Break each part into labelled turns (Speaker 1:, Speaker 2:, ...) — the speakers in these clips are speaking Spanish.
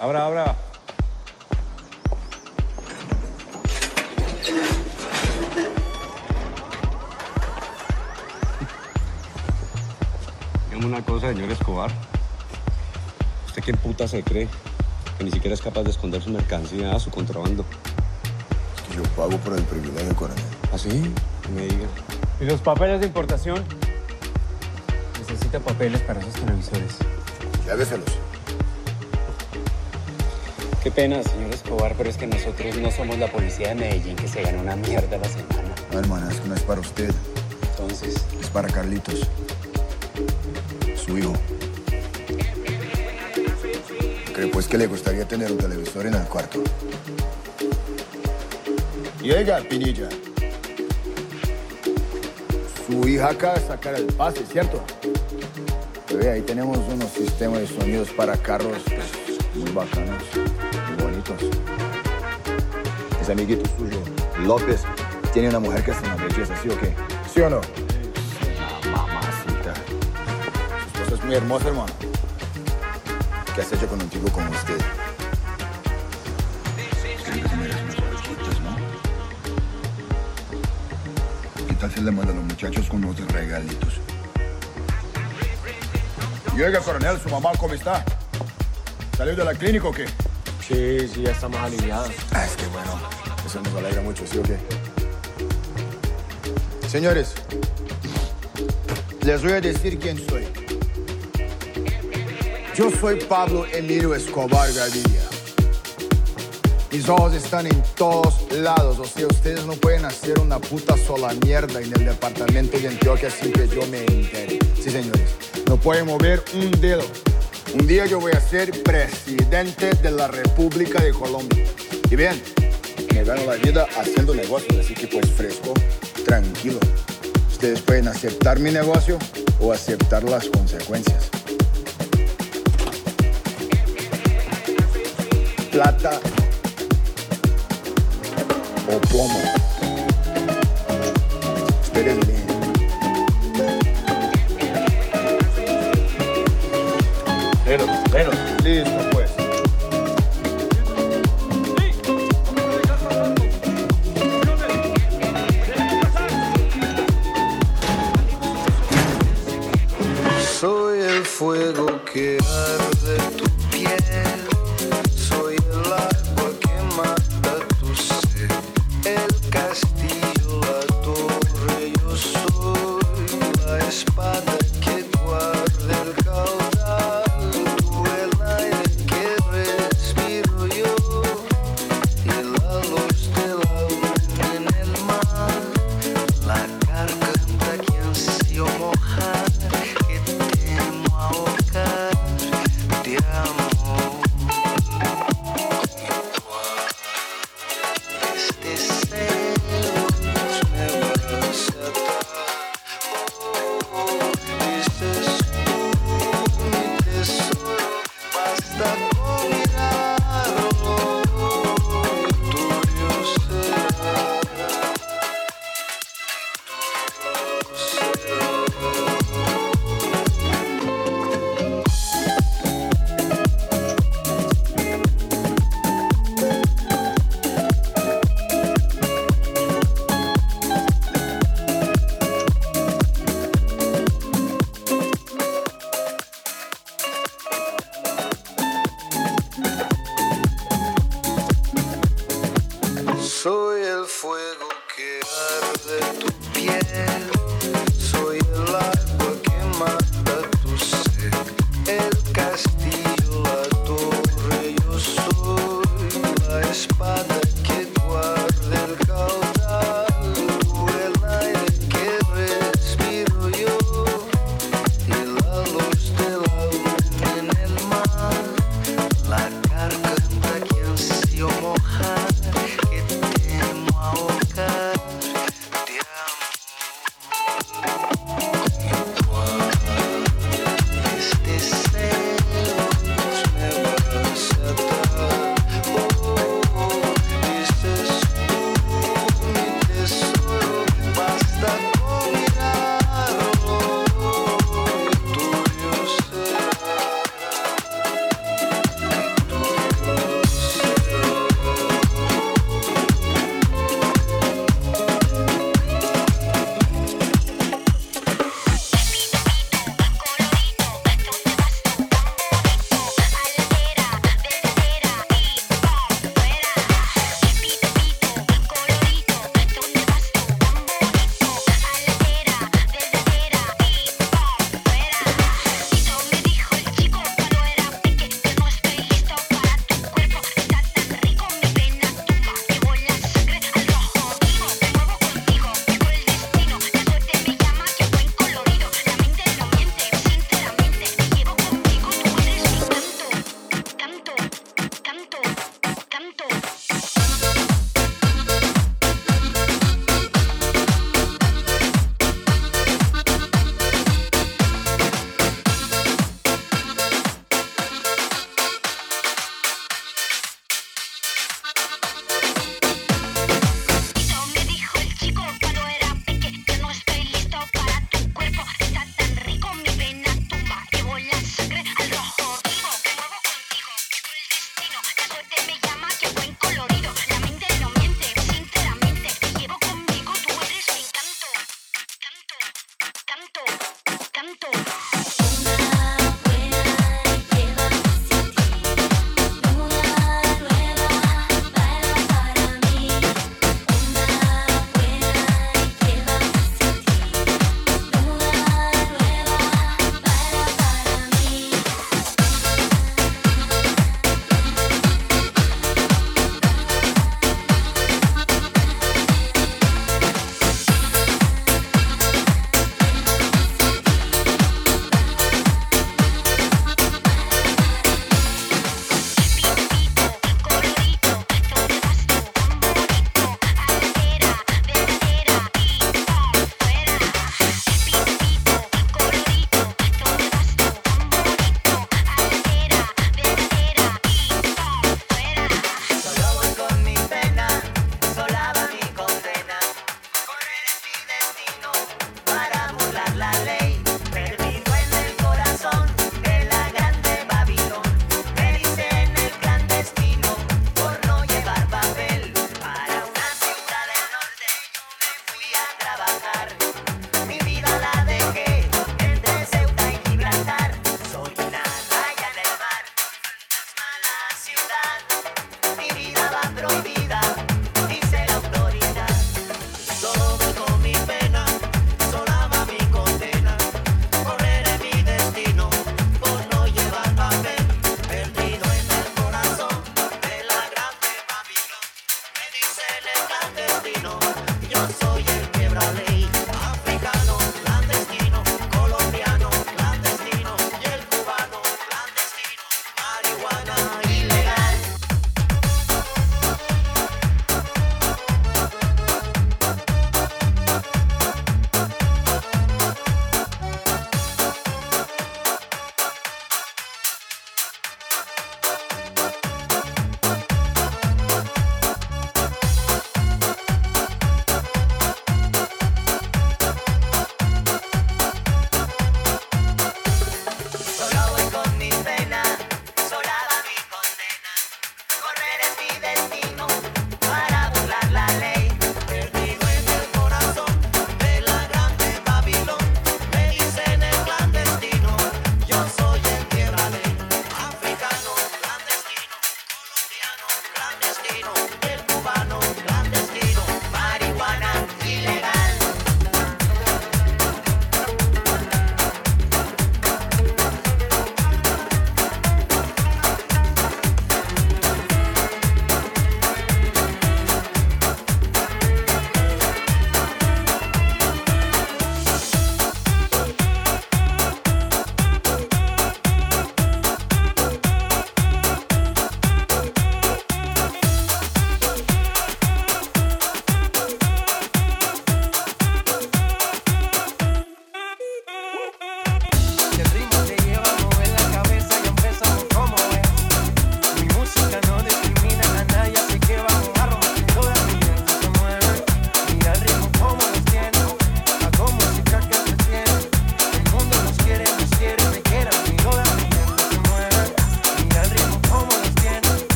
Speaker 1: Abra, abra. Dígame una cosa, señor Escobar. ¿Usted quién puta se cree? Que ni siquiera es capaz de esconder su mercancía, su contrabando.
Speaker 2: Es que yo pago por el privilegio, coronel.
Speaker 1: ¿Así? ¿Ah, me diga.
Speaker 3: ¿Y los papeles de importación? Necesita papeles para esos televisores.
Speaker 2: Lléveselos.
Speaker 4: Qué pena, señor Escobar, pero es que nosotros no somos la policía de Medellín que se gana una mierda a la semana.
Speaker 2: No, hermana, es que no es para usted.
Speaker 4: Entonces,
Speaker 2: Es para Carlitos. Su hijo. ¿Cree pues que le gustaría tener un televisor en el cuarto? Oiga, Pinilla. Su hija acaba de sacar el pase, ¿cierto? Bebé, ahí tenemos unos sistemas de sonidos para carros pues, muy bacanos, muy bonitos. Ese amiguito suyo, López, tiene una mujer que es una belleza, ¿sí o qué? ¿Sí o no? Una mamacita. Su esposa es muy hermosa, hermano. ¿Qué has hecho con un tipo como usted? Usted que se merece unos orejitos, ¿no? ¿Qué tal si le manda a los muchachos con unos regalitos? Y oiga, coronel, ¿su mamá cómo está? ¿Salió de la clínica o qué?
Speaker 3: Sí, sí, ya está más aliviada.
Speaker 2: Ah, es que bueno, eso nos alegra mucho, ¿sí o qué? Señores, les voy a decir quién soy. Yo soy Pablo Emilio Escobar Gaviria. Mis ojos están en todos lados, o sea, ustedes no pueden hacer una puta sola mierda en el departamento de Antioquia sin que yo me entere. Sí, señores, no pueden mover un dedo. Un día yo voy a ser presidente de la República de Colombia. Y bien, me gano la vida haciendo negocios, así que pues fresco, tranquilo. Ustedes pueden aceptar mi negocio o aceptar las consecuencias. Plata o plomo.
Speaker 3: Pero.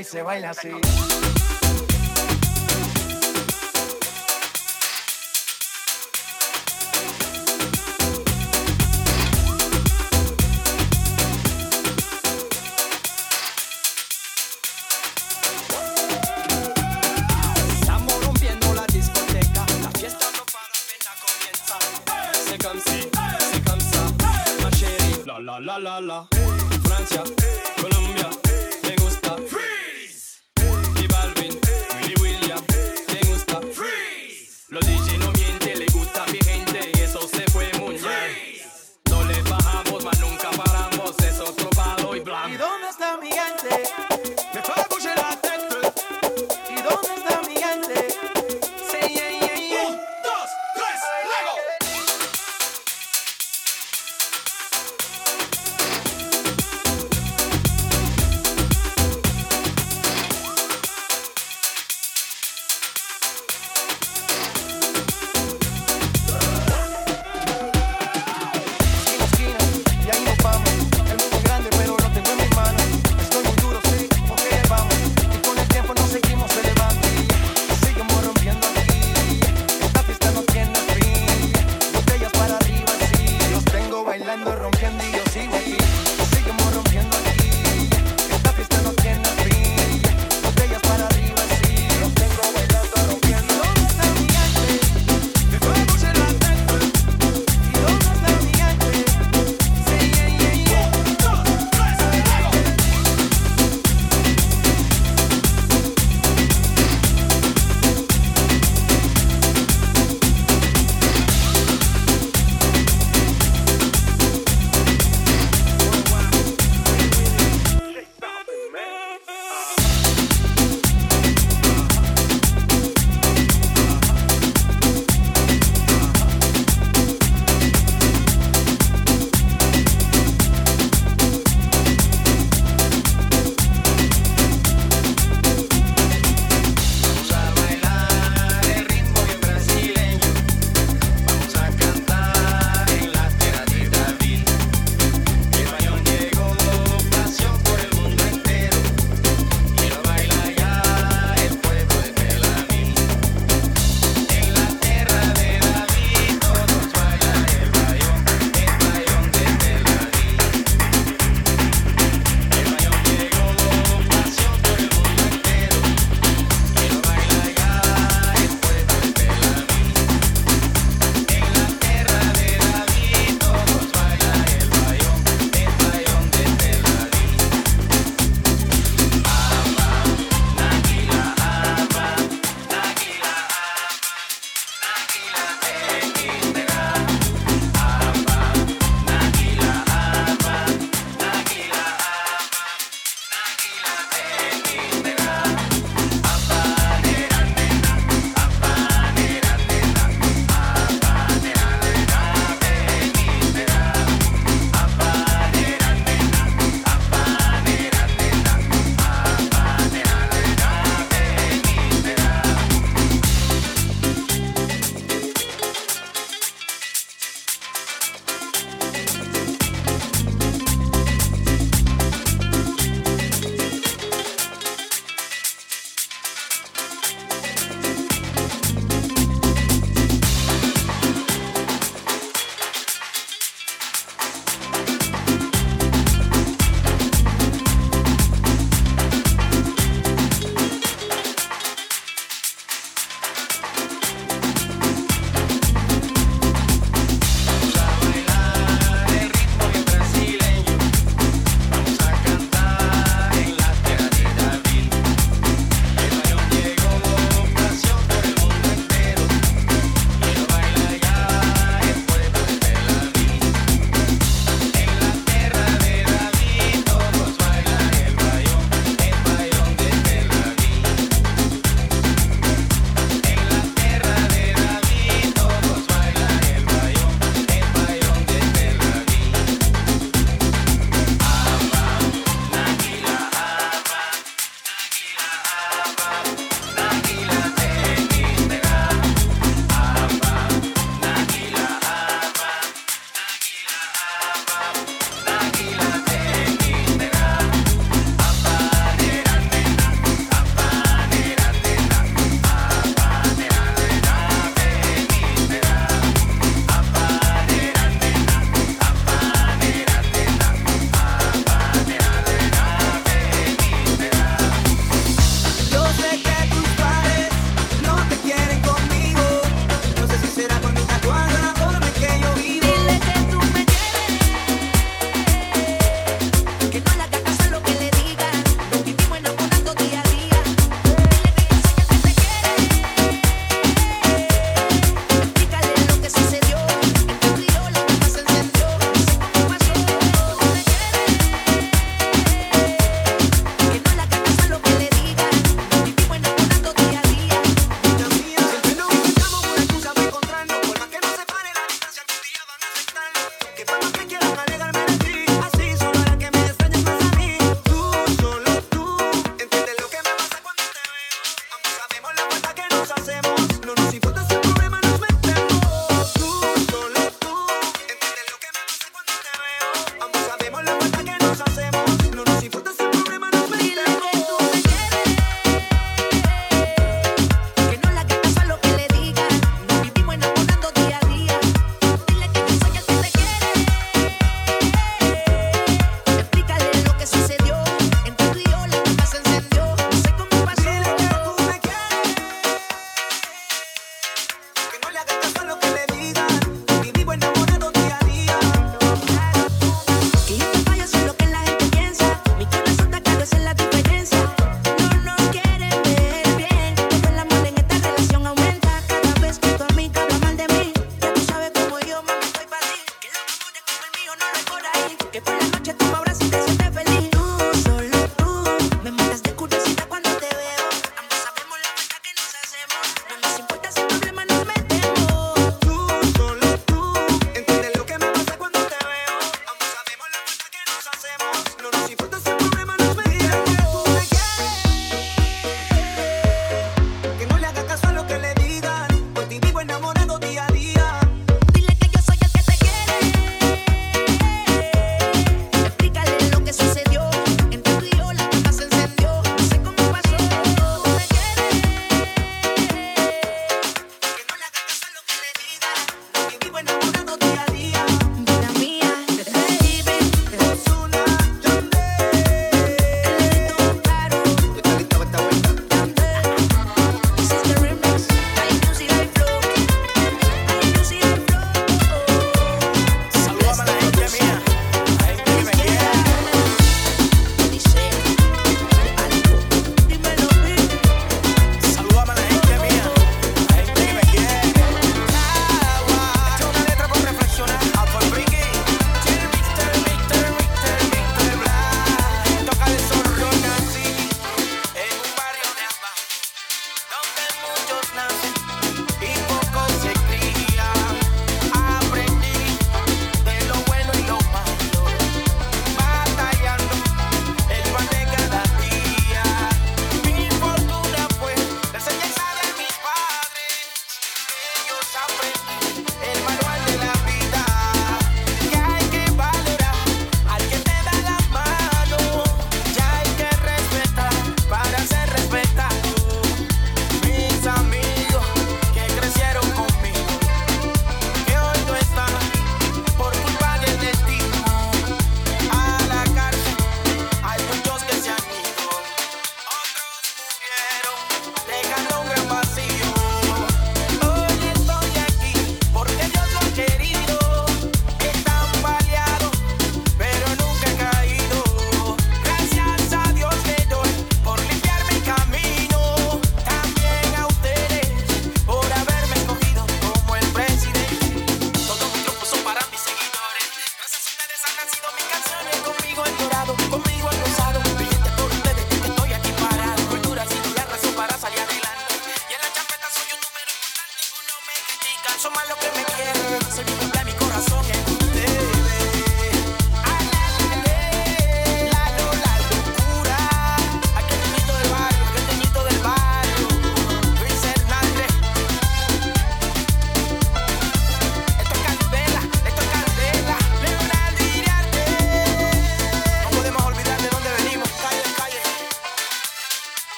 Speaker 5: Y
Speaker 6: se baila así.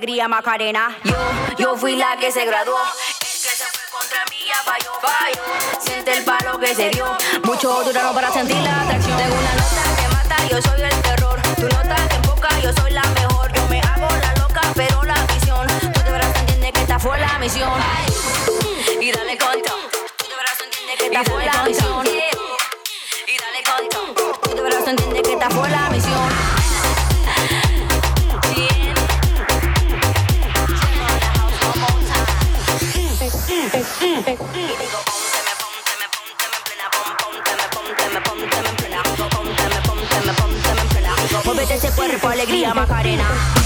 Speaker 7: Alegría, Macarena. Yo, yo fui la que se graduó. El que se fue contra mí ya falló, falló. Siente el palo que se dio. Mucho duraron para sentir la atracción. Tengo una nota que mata, yo soy el terror. Tu nota que emboca, yo soy la mejor. Yo me hago la loca, pero la visión. Tú de verdad entiendes que esta fue la misión. Y dale conto. Tú de verdad entiendes que esta fue la misión. Y dale conto. Tú de verdad entiendes que esta fue la misión. Plena. Muévete ese cuerpo, alegría, Macarena.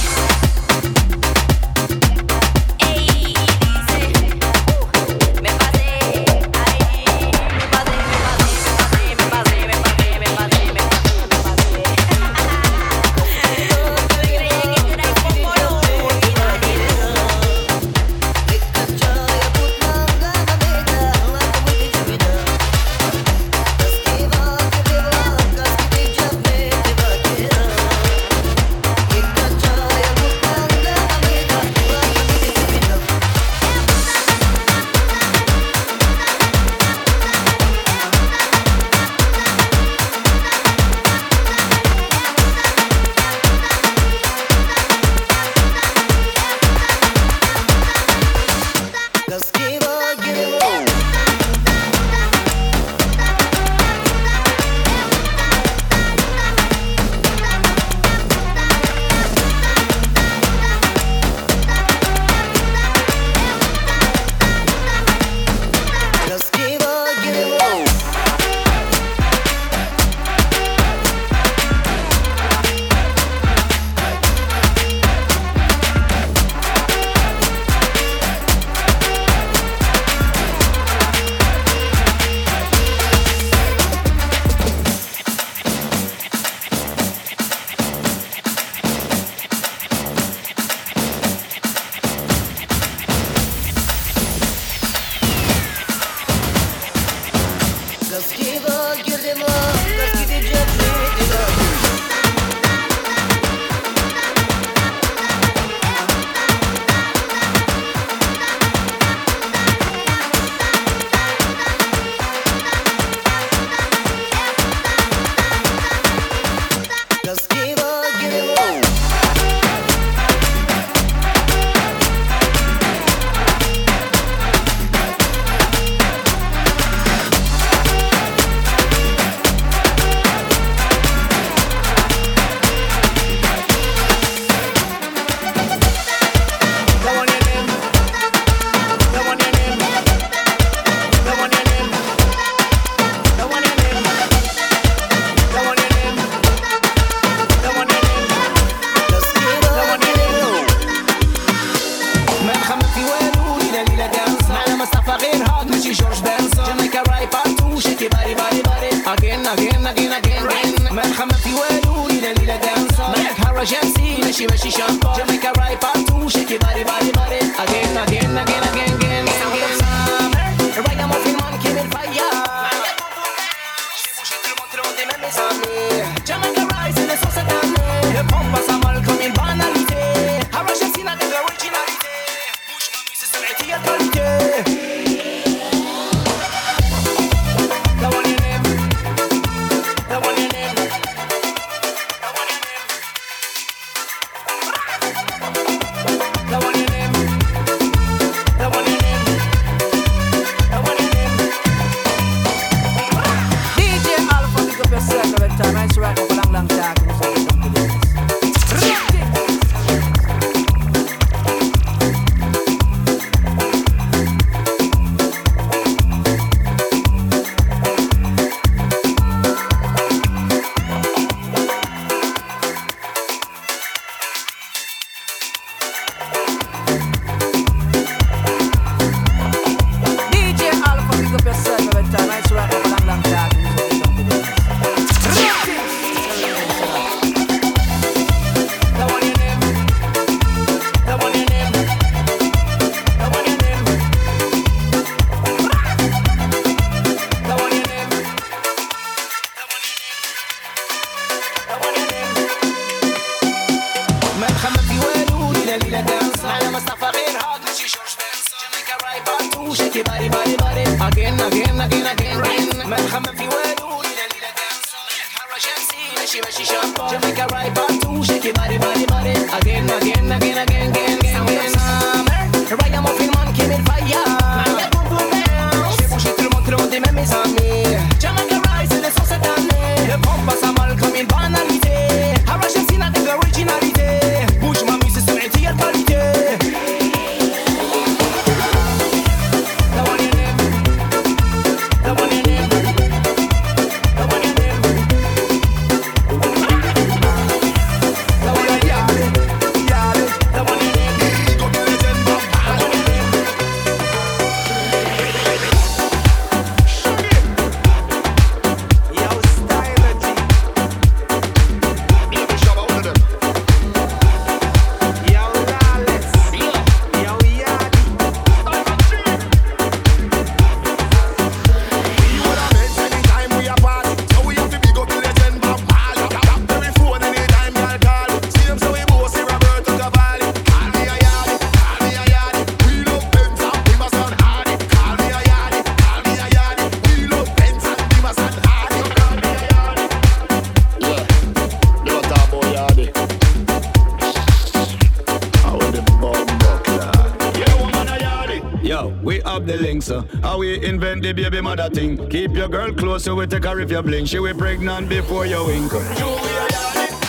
Speaker 8: How we invent the baby mother thing. Keep your girl close so we take her if you blink. She will pregnant before you wink.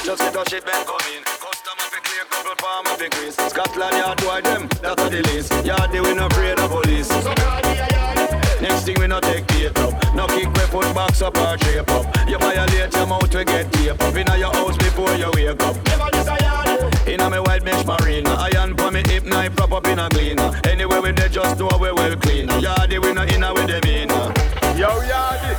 Speaker 8: Just get her shit back come in. Customer fi clear couple palm fi grease. Scotland yard boy them, that's the list. Yard they we no afraid of police. Next thing we no take tape up. No kick we put box up or shape up. You violate your mouth Yardy.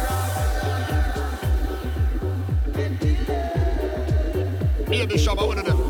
Speaker 9: Baby shabba, one of them.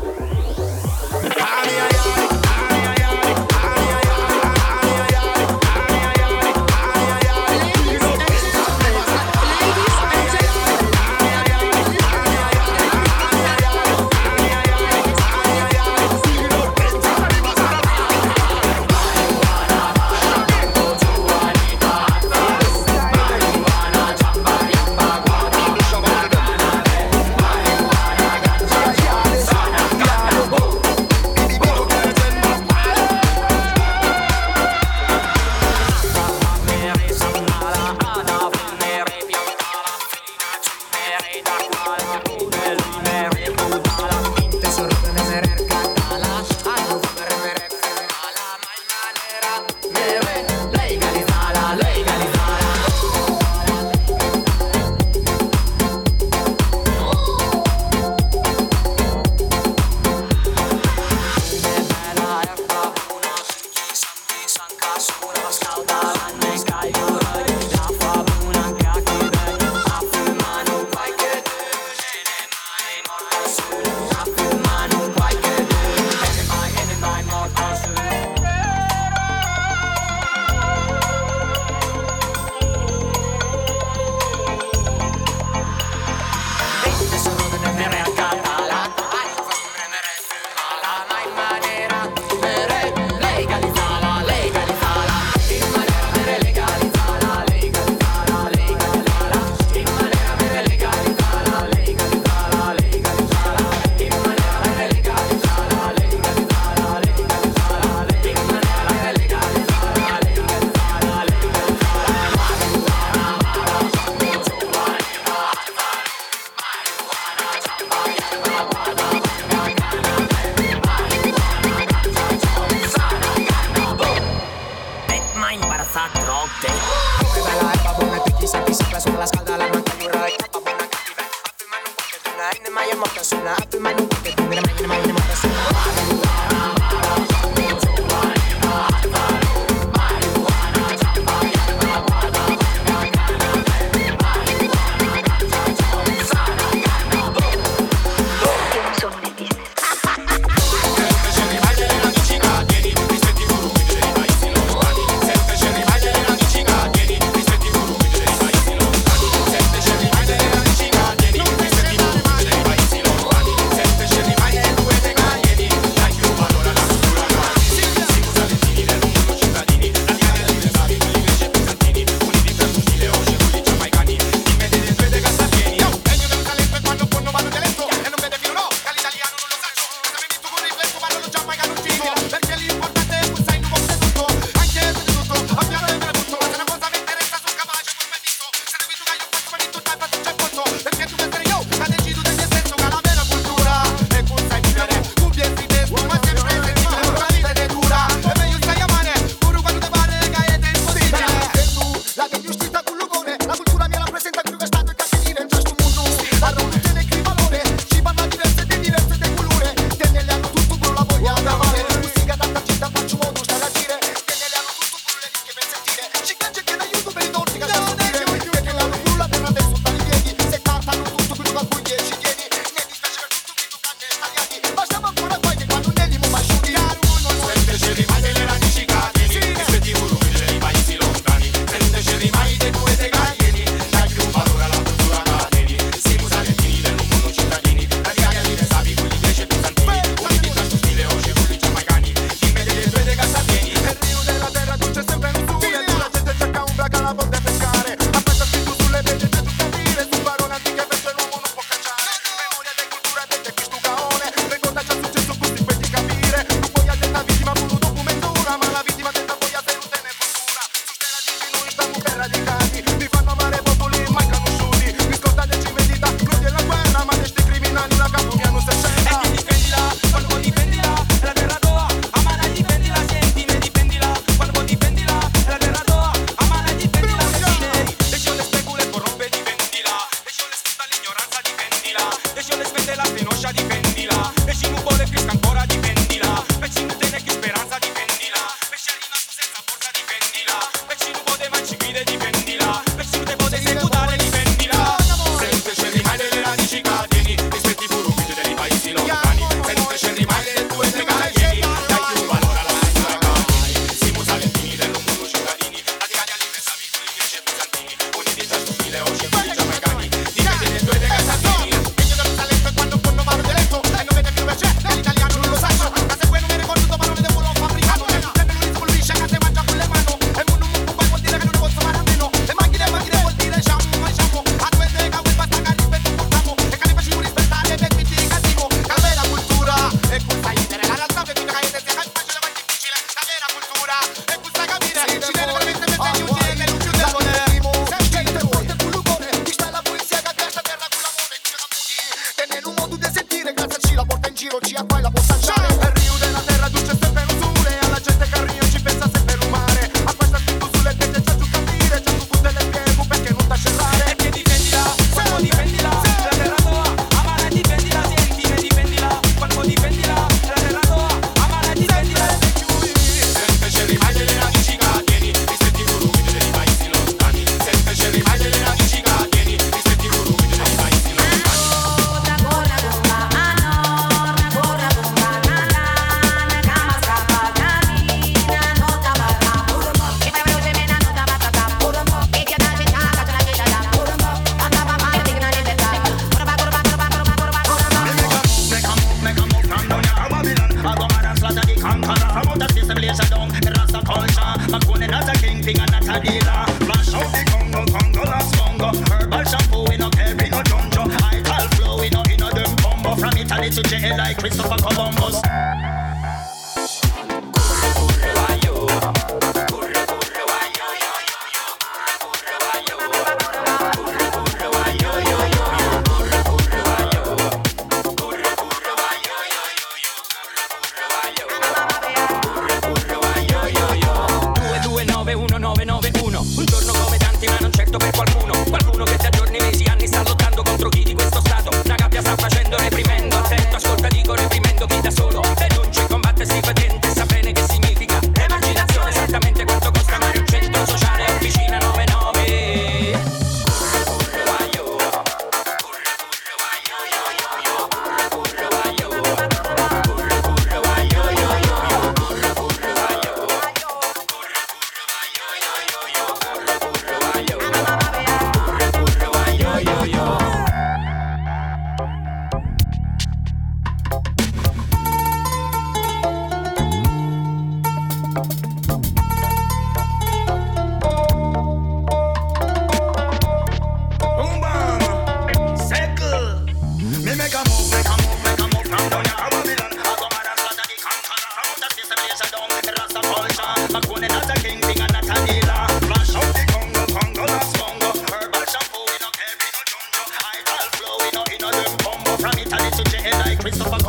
Speaker 10: mix up a